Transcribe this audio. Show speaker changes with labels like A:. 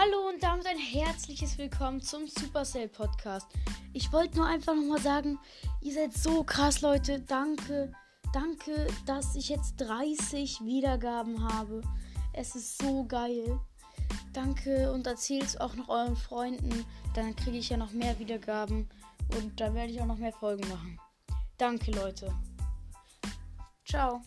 A: Hallo und damit ein herzliches Willkommen zum Supercell Podcast. Ich wollte nur einfach nochmal sagen, ihr seid so krass, Leute. Danke, danke, dass ich jetzt 30 Wiedergaben habe. Es ist so geil. Danke und erzählt es auch noch euren Freunden. Dann kriege ich ja noch mehr Wiedergaben und dann werde ich auch noch mehr Folgen machen. Danke, Leute. Ciao.